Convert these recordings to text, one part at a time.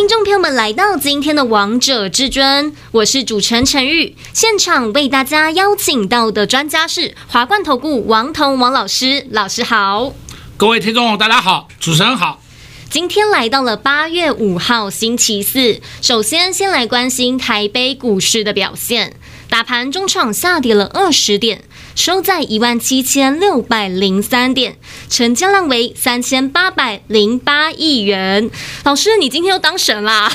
听众朋友们来到今天的《王者至尊》，我是主持人陈玉。现场为大家邀请到的专家是华冠投顾王彤王老师，老师好。各位听众大家好，主持人好。今天来到了八月五号星期四，首先先来关心台北股市的表现。大盘中场下跌了二十点，收在一万七千六百零三点，成交量为三千八百零八亿元。老师，你今天又当神啦？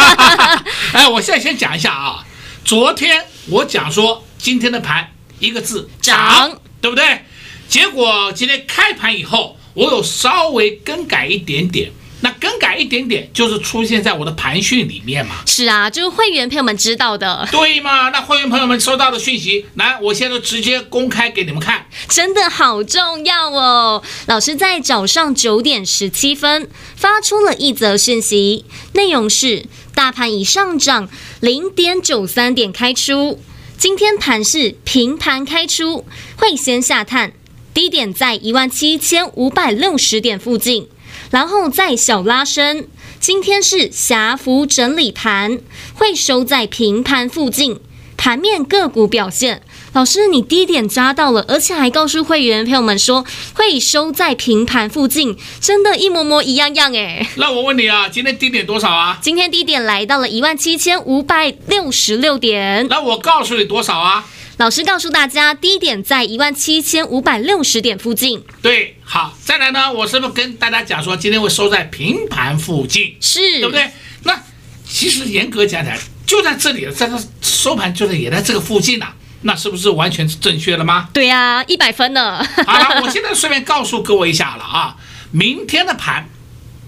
哎，我现在先讲一下啊，昨天我讲说今天的盘一个字涨，涨对不对？结果今天开盘以后。我有稍微更改一点点，那更改一点点就是出现在我的盘讯里面嘛。是啊，就是会员朋友们知道的。对嘛？那会员朋友们收到的讯息，来，我现在直接公开给你们看。真的好重要哦！老师在早上九点十七分发出了一则讯息，内容是：大盘已上涨零点九三点开出，今天盘是平盘开出，会先下探。低点在一万七千五百六十点附近，然后再小拉升。今天是狭幅整理盘，会收在平盘附近。盘面个股表现，老师你低点抓到了，而且还告诉会员朋友们说会收在平盘附近，真的，一模模一样样哎。那我问你啊，今天低点多少啊？今天低点来到了一万七千五百六十六点。那我告诉你多少啊？老师告诉大家，低点在一万七千五百六十点附近。对，好，再来呢，我是不是跟大家讲说，今天会收在平盘附近？是，对不对？那其实严格讲起来，就在这里，在这收盘就是也在这个附近呐、啊，那是不是完全是正确了吗？对呀、啊，一百分呢。好了，我现在顺便告诉各位一下了啊，明天的盘，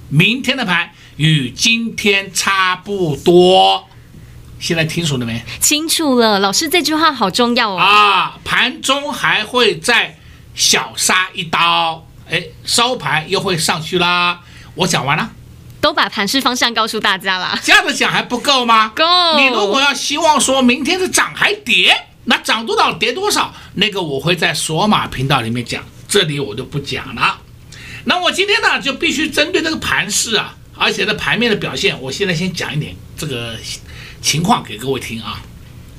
明天的盘与今天差不多。现在清楚了没？清楚了，老师这句话好重要哦。啊，盘中还会再小杀一刀，哎，收盘又会上去啦。我讲完了，都把盘势方向告诉大家了。这样子讲还不够吗？够。你如果要希望说明天是涨还跌，那涨多少跌多少，那个我会在索马频道里面讲，这里我就不讲了。那我今天呢，就必须针对这个盘势啊，而且这盘面的表现，我现在先讲一点这个。情况给各位听啊！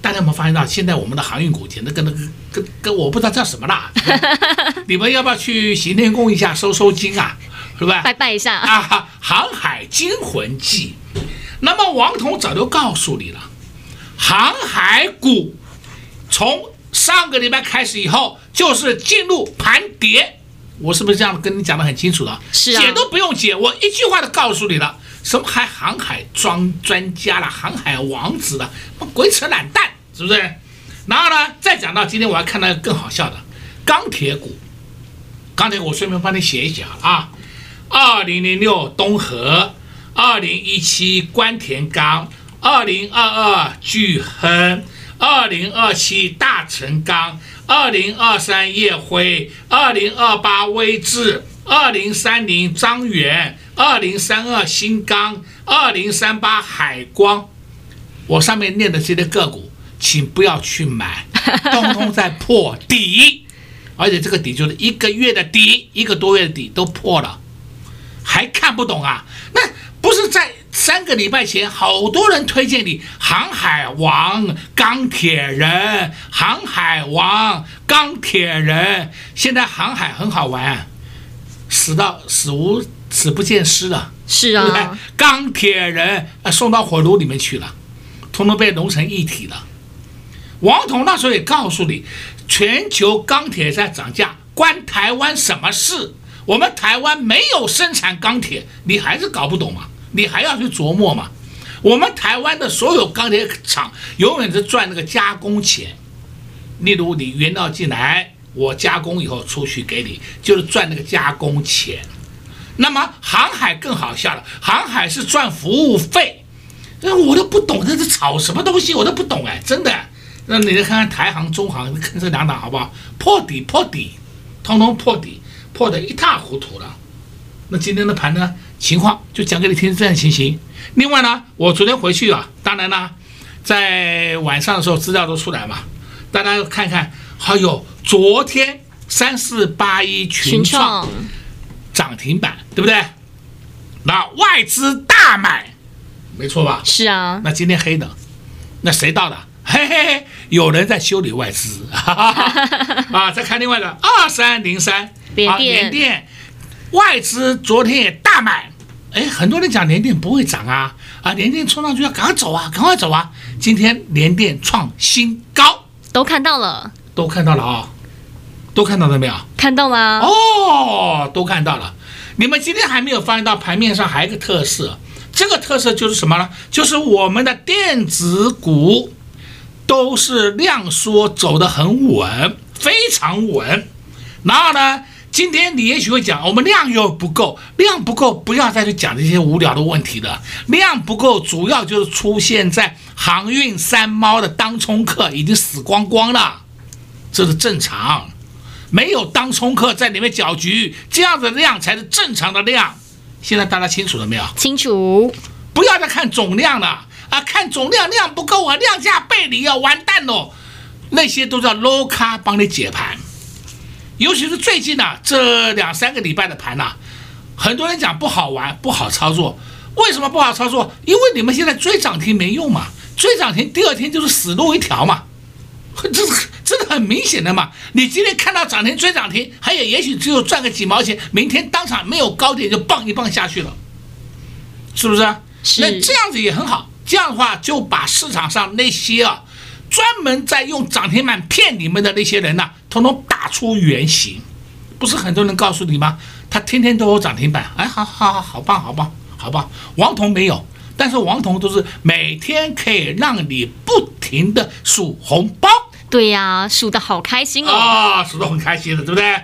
大家有没有发现到，现在我们的航运股简直跟那个跟跟我不知道叫什么啦？你们要不要去行天宫一下收收经啊？是吧？拜拜一下啊！《航海惊魂记》，那么王彤早就告诉你了，航海股从上个礼拜开始以后就是进入盘跌，我是不是这样跟你讲的很清楚了？是啊，解都不用解，我一句话都告诉你了。什么还航海专专家了，航海王子了，鬼扯懒蛋，是不是？然后呢，再讲到今天，我还看到一个更好笑的钢铁股。钢铁我顺便帮你写一写啊。二零零六东和，二零一七关田钢，二零二二巨亨，二零二七大成钢，二零二三烨辉，二零二八威致，二零三零张元。二零三二新钢，二零三八海光，我上面念的这些个股，请不要去买，通通在破底，而且这个底就是一个月的底，一个多月的底都破了，还看不懂啊？那不是在三个礼拜前，好多人推荐你航海王、钢铁人、航海王、钢铁人，现在航海很好玩，死到死无。死不见尸了，是啊，钢铁人啊送到火炉里面去了，通通被融成一体了。王彤那时候也告诉你，全球钢铁在涨价，关台湾什么事？我们台湾没有生产钢铁，你还是搞不懂吗？你还要去琢磨吗？我们台湾的所有钢铁厂永远是赚那个加工钱，例如你原料进来，我加工以后出去给你，就是赚那个加工钱。那么航海更好笑了，航海是赚服务费，那我都不懂这是炒什么东西，我都不懂哎，真的，那你再看看台航、中航，看这两档好不好？破底破底，通通破底，破得一塌糊涂了。那今天的盘呢？情况就讲给你听，这样情形。另外呢，我昨天回去啊，当然啦，在晚上的时候资料都出来嘛，大家看看。还有昨天三四八一群创涨停板，对不对？那外资大买，没错吧？是啊。那今天黑的，那谁到的？嘿嘿嘿，有人在修理外资 啊！再看另外一个二三零三联电，联电外资昨天也大买。哎，很多人讲联电不会涨啊，啊，联电冲上去要赶快走啊，赶快走啊！今天联电创新高，都看到了，都看到了啊，都看到了没有？看到了哦，都看到了。你们今天还没有发现到盘面上还有一个特色，这个特色就是什么呢？就是我们的电子股。都是量缩走得很稳，非常稳。然后呢，今天你也许会讲，我们量又不够，量不够，不要再去讲这些无聊的问题了。量不够，主要就是出现在航运三猫的当冲客已经死光光了，这是正常。没有当冲客在里面搅局，这样的量才是正常的量。现在大家清楚了没有？清楚。不要再看总量了。啊，看总量量不够啊，量价背离啊，完蛋喽！那些都叫 low 咖帮你解盘，尤其是最近呢、啊，这两三个礼拜的盘呐、啊，很多人讲不好玩，不好操作。为什么不好操作？因为你们现在追涨停没用嘛，追涨停第二天就是死路一条嘛，这是这个很明显的嘛。你今天看到涨停追涨停，还有也许只有赚个几毛钱，明天当场没有高点就棒一棒下去了，是不是？是。那这样子也很好。这样的话，就把市场上那些啊，专门在用涨停板骗你们的那些人呐、啊，统统打出原形。不是很多人告诉你吗？他天天都有涨停板，哎，好好好，好棒，好棒，好棒。王彤没有，但是王彤都是每天可以让你不停的数红包。对呀，数的好开心哦。啊，数的很开心的，对不对？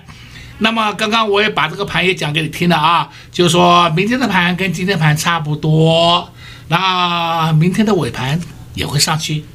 那么刚刚我也把这个盘也讲给你听了啊，就是说明天的盘跟今天盘差不多。那明天的尾盘也会上去，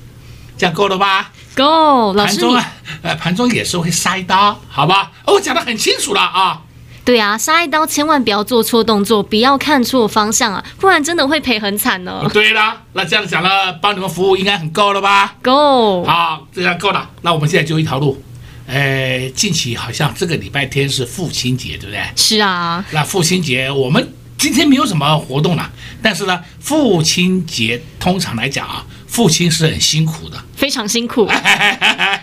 这样够了吧？够，老师。盘中啊，呃，盘中也是会杀一刀，好吧？我讲的很清楚了啊。对啊，杀一刀千万不要做错动作，不要看错方向啊，不然真的会赔很惨呢。对啦，那这样讲了，帮你们服务应该很够了吧？够。好，这样够了。那我们现在就一条路，呃，近期好像这个礼拜天是父亲节，对不对？是啊。那父亲节我们。今天没有什么活动了，但是呢，父亲节通常来讲啊，父亲是很辛苦的，非常辛苦。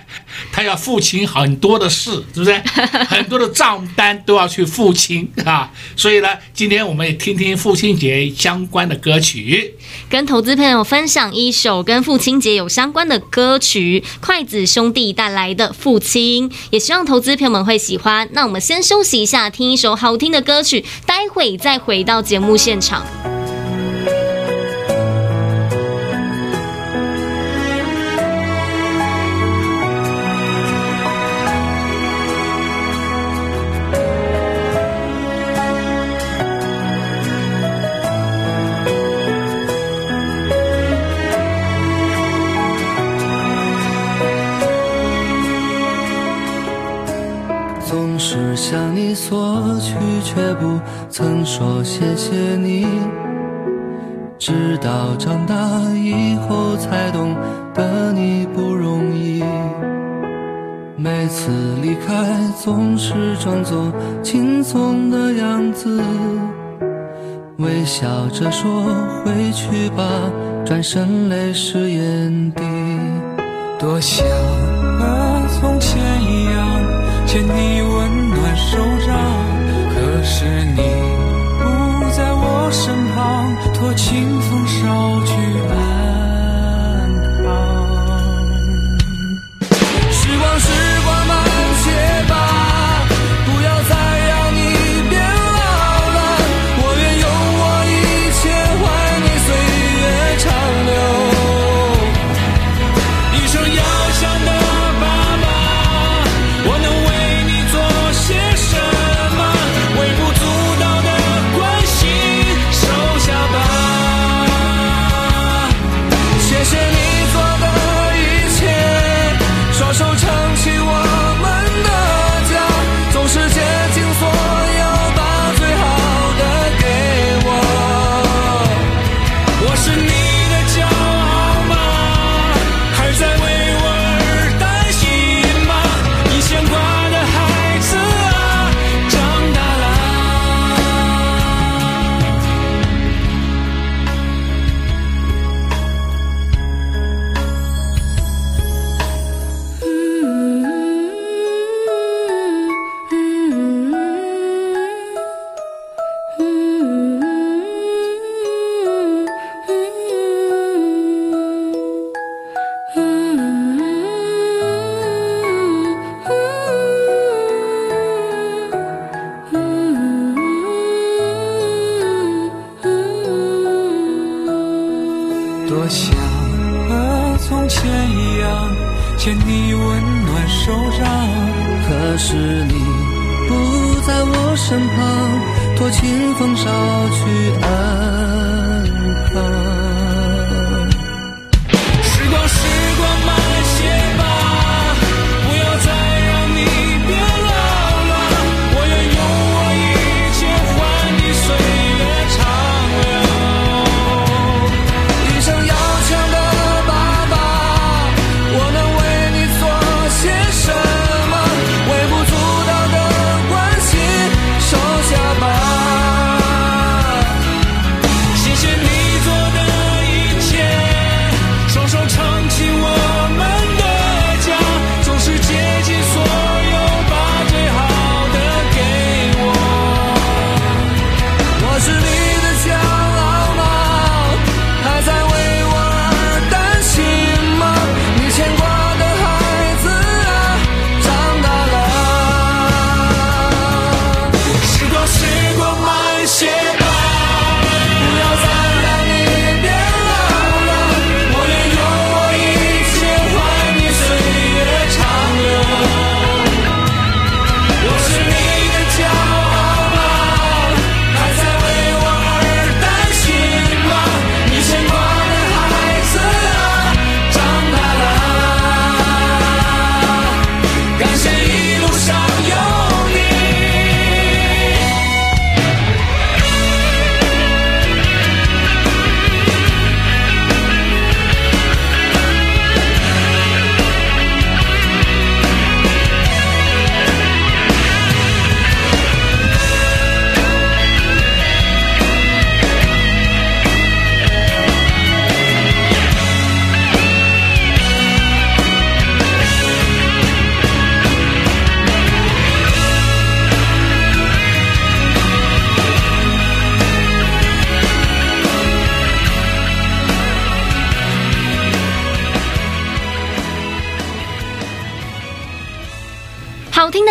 他要付清很多的事，是不是？很多的账单都要去付清啊。所以呢，今天我们也听听父亲节相关的歌曲，跟投资朋友分享一首跟父亲节有相关的歌曲，筷子兄弟带来的《父亲》，也希望投资朋友们会喜欢。那我们先休息一下，听一首好听的歌曲，待会再回到节目现场。向你索取却不曾说谢谢你，直到长大以后才懂得你不容易。每次离开总是装作轻松的样子，微笑着说回去吧，转身泪湿眼底。多想和从前一样，牵你温手掌。可是你不在我身旁，托清风捎去爱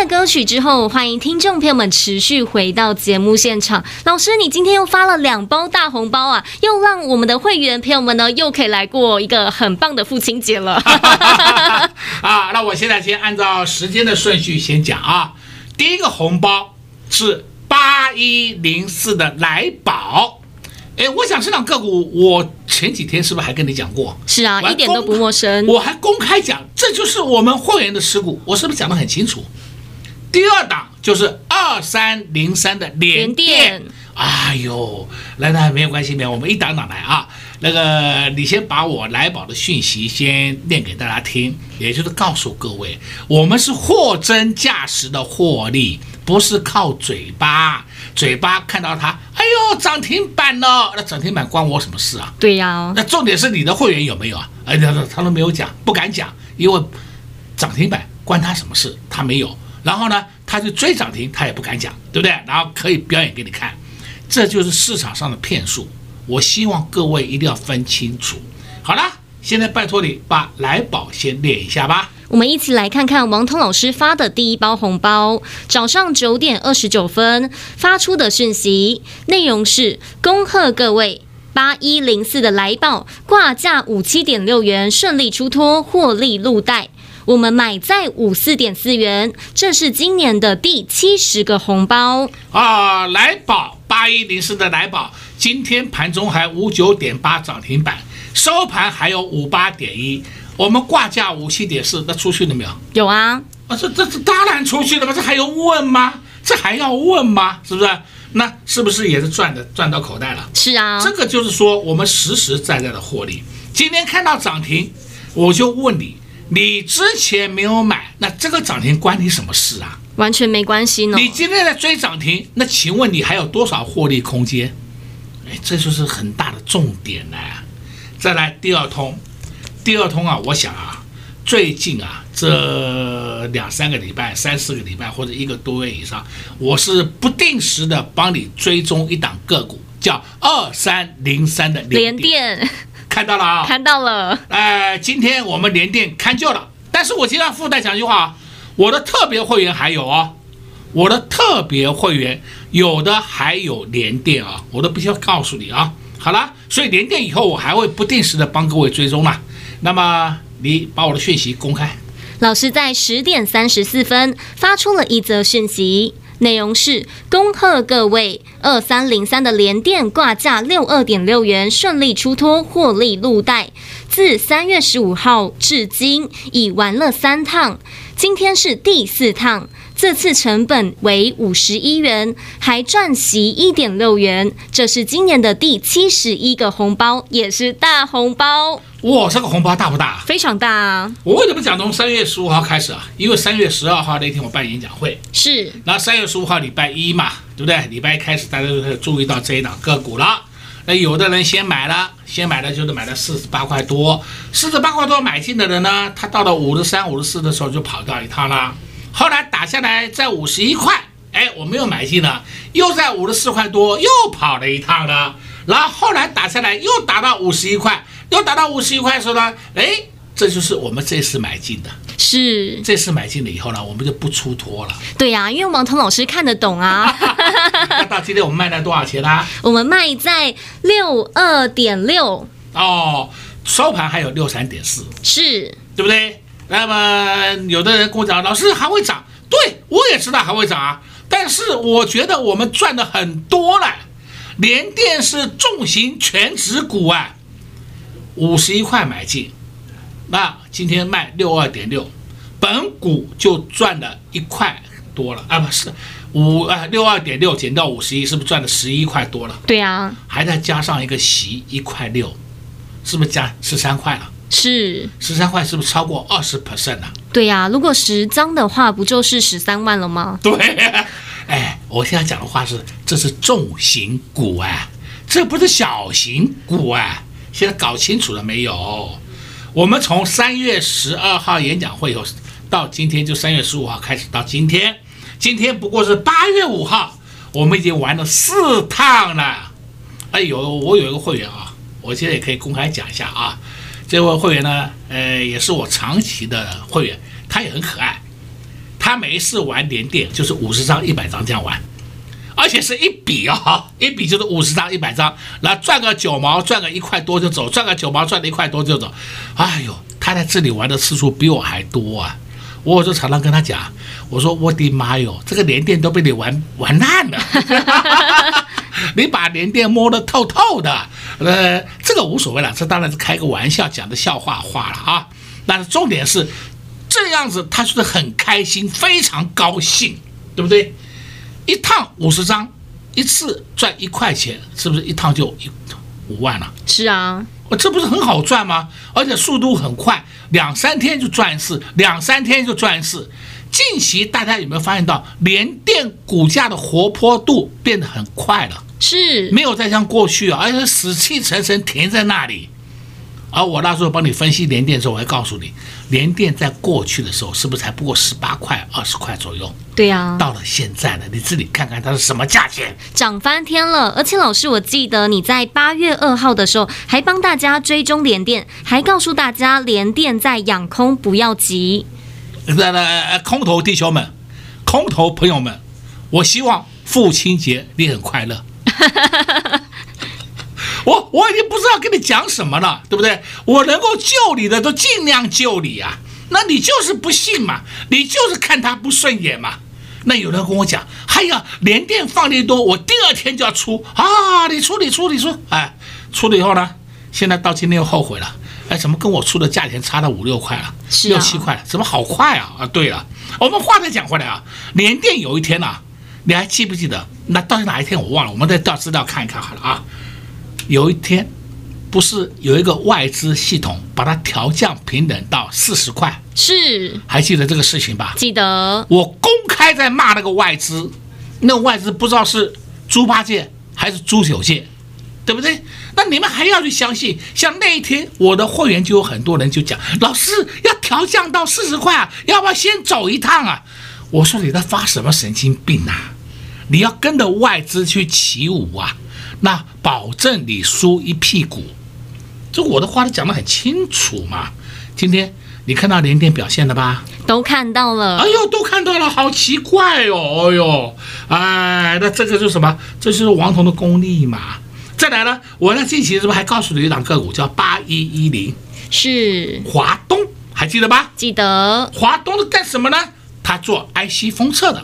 歌曲之后，欢迎听众朋友们持续回到节目现场。老师，你今天又发了两包大红包啊，又让我们的会员朋友们呢，又可以来过一个很棒的父亲节了。啊，那我现在先按照时间的顺序先讲啊。第一个红包是八一零四的来宝，哎，我想这档个股，我前几天是不是还跟你讲过？是啊，一点都不陌生。我还公开讲，这就是我们会员的持股，我是不是讲得很清楚？第二档就是二三零三的联电，哎呦，来来没有关系，没有，我们一档档来啊。那个，你先把我来宝的讯息先念给大家听，也就是告诉各位，我们是货真价实的获利，不是靠嘴巴，嘴巴看到它，哎呦，涨停板了，那涨停板关我什么事啊？对呀，那重点是你的会员有没有啊？哎，他他都没有讲，不敢讲，因为涨停板关他什么事？他没有。然后呢，他就追涨停，他也不敢讲，对不对？然后可以表演给你看，这就是市场上的骗术。我希望各位一定要分清楚。好了，现在拜托你把来宝先念一下吧。我们一起来看看王通老师发的第一包红包，早上九点二十九分发出的讯息，内容是：恭贺各位八一零四的来宝挂价五七点六元顺利出脱，获利入袋。我们买在五四点四元，这是今年的第七十个红包啊！来宝八一零四的来宝，今天盘中还五九点八涨停板，收盘还有五八点一，我们挂价五七点四，那出去了没有？有啊！啊，这这这当然出去了嘛？这还用问吗？这还要问吗？是不是？那是不是也是赚的赚到口袋了？是啊，这个就是说我们实实在在的获利。今天看到涨停，我就问你。你之前没有买，那这个涨停关你什么事啊？完全没关系呢。你今天在追涨停，那请问你还有多少获利空间？哎，这就是很大的重点呢。再来第二通，第二通啊，我想啊，最近啊这两三个礼拜、三四个礼拜或者一个多月以上，我是不定时的帮你追踪一档个股，叫二三零三的联电。看到了啊，看到了。哎，今天我们连电看旧了，但是我今天附带讲一句话啊，我的特别会员还有哦，我的特别会员有的还有连电啊，我都必须要告诉你啊。好了，所以连电以后我还会不定时的帮各位追踪嘛。那么你把我的讯息公开。老师在十点三十四分发出了一则讯息，内容是：恭贺各位，二三零三的联电挂价六二点六元顺利出脱，获利入袋。自三月十五号至今已玩了三趟，今天是第四趟。这次成本为五十一元，还赚息一点六元，这是今年的第七十一个红包，也是大红包。哇，这个红包大不大？非常大啊！我为什么讲从三月十五号开始啊？因为三月十二号那天我办演讲会，是。然后三月十五号礼拜一嘛，对不对？礼拜一开始大家就会注意到这一档个股了。那有的人先买了，先买了就是买了四十八块多，四十八块多买进的人呢，他到了五十三、五十四的时候就跑掉一趟了。后来打下来在五十一块，哎，我没有买进呢，又在五十四块多又跑了一趟了。然后后来打下来又打到五十一块，又打到五十一块的时候呢，哎，这就是我们这次买进的。是这次买进了以后呢，我们就不出脱了。对呀、啊，因为王彤老师看得懂啊。那到今天我们卖在多少钱呢？我们卖在六二点六。哦，收盘还有六三点四，是对不对？那么有的人跟我讲，老师还会涨，对，我也知道还会涨啊，但是我觉得我们赚的很多了。联电是重型全值股啊，五十一块买进，那今天卖六二点六，本股就赚了一块多了啊，不是五啊六二点六减掉五十一，是不是赚了十一块多了？对啊，还再加上一个息一块六，是不是加十三块了？是十三块，是不是超过二十 percent 了？对呀、啊，如果十张的话，不就是十三万了吗？对，哎，我现在讲的话是，这是重型股啊，这不是小型股啊，现在搞清楚了没有？我们从三月十二号演讲会以后到今天，就三月十五号开始到今天，今天不过是八月五号，我们已经玩了四趟了。哎呦，我有一个会员啊，我现在也可以公开讲一下啊。这位会员呢，呃，也是我长期的会员，他也很可爱。他每一次玩联电就是五十张、一百张这样玩，而且是一笔啊，一笔就是五十张、一百张，然后赚个九毛，赚个一块多就走，赚个九毛，赚了一块多就走。哎呦，他在这里玩的次数比我还多啊！我就常常跟他讲，我说我的妈哟，这个连电都被你玩玩烂了。你把连电摸得透透的，呃，这个无所谓了，这当然是开个玩笑讲的笑话话了啊。但是重点是这样子，他就是很开心，非常高兴，对不对？一趟五十张，一次赚一块钱，是不是一趟就一五万了？是啊，这不是很好赚吗？而且速度很快，两三天就赚一次，两三天就赚一次。近期大家有没有发现到联电股价的活泼度变得很快了？是，没有再像过去啊，而且死气沉沉停在那里。而我那时候帮你分析联电的时候，我还告诉你，联电在过去的时候是不是才不过十八块、二十块左右？对呀，到了现在呢，你自己看看它是什么价钱，涨翻天了。而且老师，我记得你在八月二号的时候还帮大家追踪联电，还告诉大家联电在养空，不要急。那那空头弟兄们，空头朋友们，我希望父亲节你很快乐。我我已经不知道跟你讲什么了，对不对？我能够救你的都尽量救你啊。那你就是不信嘛，你就是看他不顺眼嘛。那有人跟我讲，哎呀，连电放利多，我第二天就要出啊！你出你出你出，哎，出了以后呢，现在到今天又后悔了。哎，怎么跟我出的价钱差了五六块了，六七块了？怎么好快啊？啊，对了，我们话再讲回来啊，连电有一天啊，你还记不记得？那到底哪一天我忘了，我们再调资料看一看好了啊。有一天，不是有一个外资系统把它调降平等到四十块？是，还记得这个事情吧？记得。我公开在骂那个外资，那个外资不知道是猪八戒还是猪九戒。对不对？那你们还要去相信？像那一天，我的会员就有很多人就讲，老师要调降到四十块啊，要不要先走一趟啊？我说你在发什么神经病啊？你要跟着外资去起舞啊？那保证你输一屁股。这我的话都讲得很清楚嘛。今天你看到连电表现了吧？都看到了。哎呦，都看到了，好奇怪哦！哎呦，哎，那这个就是什么？这就是王彤的功力嘛。再来呢，我呢近期是不是还告诉你一档个股叫八一一零？是华东，还记得吧？记得。华东是干什么呢？他做 IC 封测的。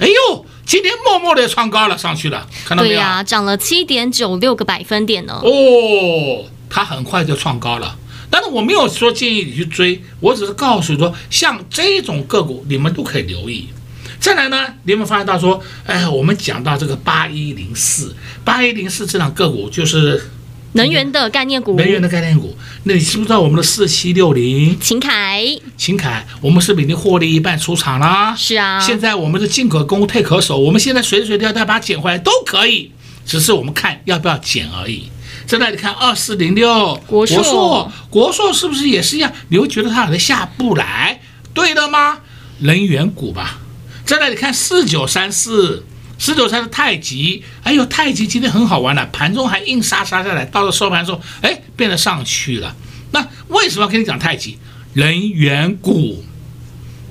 哎呦，今天默默的创高了，上去了，看到没有？对呀、啊，涨了七点九六个百分点呢。哦，它很快就创高了。但是我没有说建议你去追，我只是告诉你说，像这种个股你们都可以留意。再来呢，你有没有发现到说，哎，我们讲到这个八一零四，八一零四这档个股就是能源的概念股，能源的概念股。那你知不知道我们的四七六零秦凯？秦凯，我们是不是已经获利一半出场啦？是啊。现在我们的进可攻，退可守，我们现在随时随地要再把它捡回来都可以，只是我们看要不要捡而已。在那里看二四零六国硕，国硕是不是也是一样？你会觉得它好像下不来，对的吗？能源股吧。在那里看四九三四，四九三是太极，哎呦，太极今天很好玩了，盘中还硬杀杀下来，到了收盘的时候，哎，变得上去了。那为什么要跟你讲太极？能源股。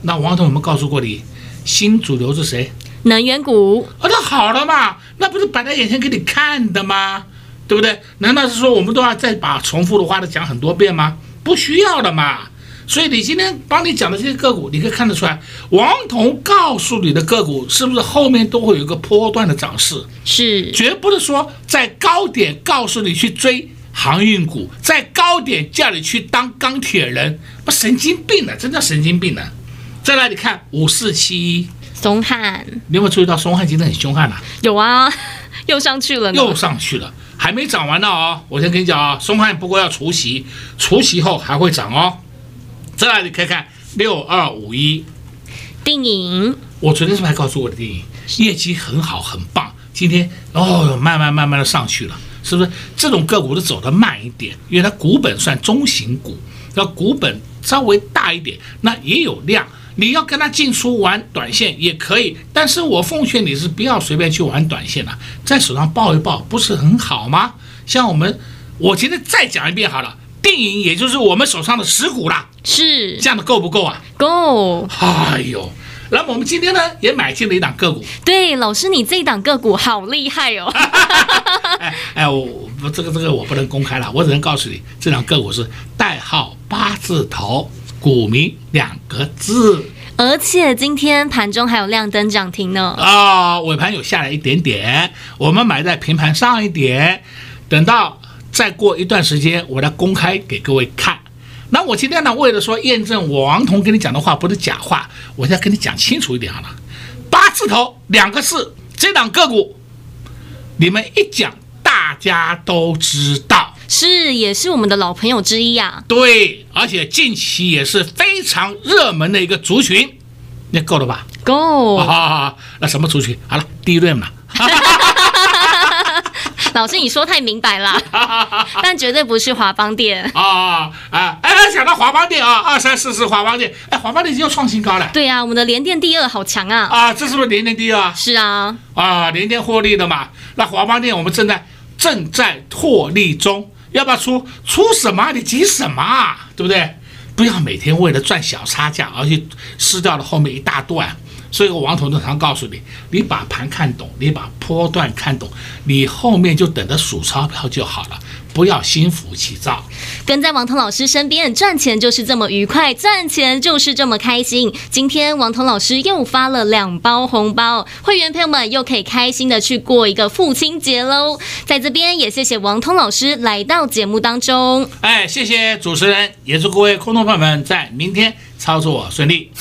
那王总有没有告诉过你，新主流是谁？能源股。哦，那好了嘛，那不是摆在眼前给你看的吗？对不对？难道是说我们都要再把重复的话都讲很多遍吗？不需要的嘛。所以你今天帮你讲的这些个股，你可以看得出来，王彤告诉你的个股是不是后面都会有一个波段的涨势？是，绝不是说在高点告诉你去追航运股，在高点叫你去当钢铁人，不神经病了，真的神经病了。再来，你看五四七一松汉，你有没有注意到松汉今天很凶悍啊？有啊，又上去了，又上去了。还没涨完呢哦，我先跟你讲啊，松汉不过要除息，除息后还会涨哦。再来你看看六二五一，电影，我昨天是不是还告诉我的电影业绩很好很棒？今天哦，慢慢慢慢的上去了，是不是？这种个股都走得慢一点，因为它股本算中型股，那股本稍微大一点，那也有量。你要跟他进出玩短线也可以，但是我奉劝你是不要随便去玩短线了，在手上抱一抱不是很好吗？像我们，我今天再讲一遍好了，电影也就是我们手上的十股啦，是这样的够不够啊？够。哎呦，那么我们今天呢也买进了一档个股。对，老师你这一档个股好厉害哦。哎哎，我不这个这个我不能公开了，我只能告诉你，这档个股是代号八字头。股民两个字，而且今天盘中还有亮灯涨停呢。啊、哦，尾盘有下来一点点，我们买在平盘上一点，等到再过一段时间，我来公开给各位看。那我今天呢，为了说验证我王彤跟你讲的话不是假话，我要跟你讲清楚一点好了。八字头两个字，这档个股，你们一讲，大家都知道。是，也是我们的老朋友之一呀、啊。对，而且近期也是非常热门的一个族群，那够了吧？够。好好好，那什么族群？好了，第一轮嘛。老师，你说太明白了，但绝对不是华邦店啊啊！哎，讲到华邦店啊，二三四四华邦店，哎，华邦电已经要创新高了。对呀、啊，我们的联电第二好强啊！啊，这是不是联电第二？是啊。啊，联电获利的嘛，那华邦店我们正在正在获利中。要不要出？出什么？你急什么啊？对不对？不要每天为了赚小差价而去失掉了后面一大段。所以，我王彤经常告诉你：你把盘看懂，你把波段看懂，你后面就等着数钞票就好了。不要心浮气躁，跟在王彤老师身边赚钱就是这么愉快，赚钱就是这么开心。今天王彤老师又发了两包红包，会员朋友们又可以开心的去过一个父亲节喽。在这边也谢谢王彤老师来到节目当中，哎，谢谢主持人，也祝各位空头朋友们在明天操作顺利。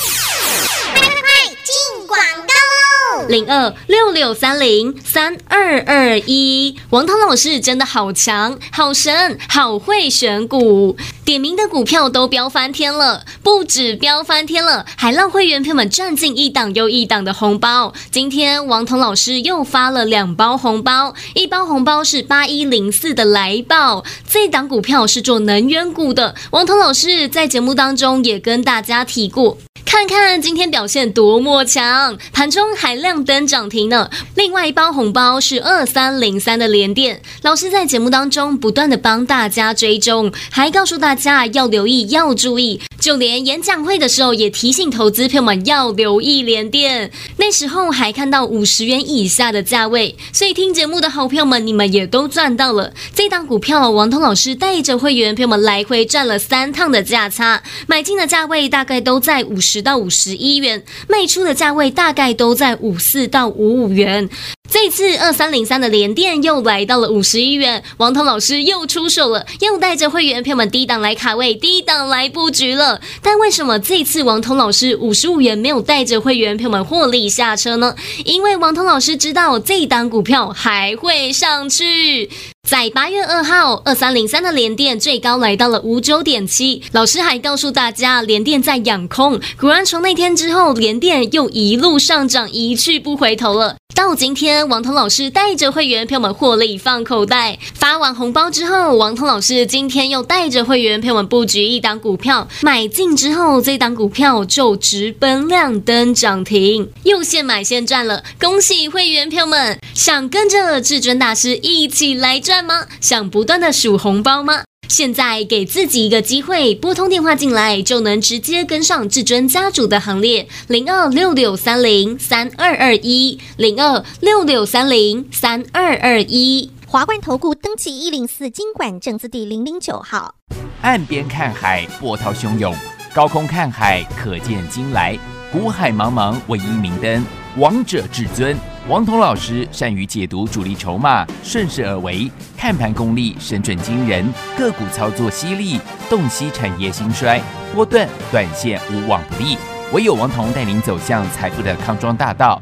零二六六三零三二二一，王涛老师真的好强、好神、好会选股，点名的股票都飙翻天了，不止飙翻天了，还让会员朋友们赚进一档又一档的红包。今天王彤老师又发了两包红包，一包红包是八一零四的来报，这档股票是做能源股的。王彤老师在节目当中也跟大家提过。看看今天表现多么强，盘中还亮灯涨停呢。另外一包红包是二三零三的连电，老师在节目当中不断的帮大家追踪，还告诉大家要留意、要注意，就连演讲会的时候也提醒投资朋友们要留意连电。那时候还看到五十元以下的价位，所以听节目的好朋友们，你们也都赚到了。这档股票，王通老师带着会员朋友们来回赚了三趟的价差，买进的价位大概都在五十到五十一元，卖出的价位大概都在五四到五五元。这次二三零三的联电又来到了五十一元，王通老师又出手了，又带着会员朋友们低档来卡位，低档来布局了。但为什么这次王通老师五十五元没有带着会员朋友们获利下车呢？因为王通老师知道这档股票还会上去。在八月二号，二三零三的联电最高来到了五九点七，老师还告诉大家联电在养空，果然从那天之后，联电又一路上涨，一去不回头了。到今天，王彤老师带着会员朋友们获利放口袋，发完红包之后，王彤老师今天又带着会员朋友们布局一档股票，买进之后，这档股票就直奔亮灯涨停，又现买现赚了，恭喜会员朋友们！想跟着至尊大师一起来赚吗？想不断的数红包吗？现在给自己一个机会，拨通电话进来就能直接跟上至尊家族的行列。零二六六三零三二二一，零二六六三零三二二一。华冠投顾登记一零四金管证字第零零九号。岸边看海，波涛汹涌；高空看海，可见金来。古海茫茫，唯一明灯。王者至尊，王彤老师善于解读主力筹码，顺势而为，看盘功力神准惊人，个股操作犀利，洞悉产业兴衰，波段短线无往不利。唯有王彤带领走向财富的康庄大道。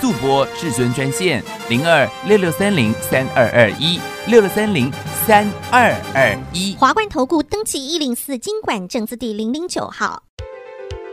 速播至尊专线零二六六三零三二二一六六三零三二二一。华冠投顾登记一零四金管证字第零零九号。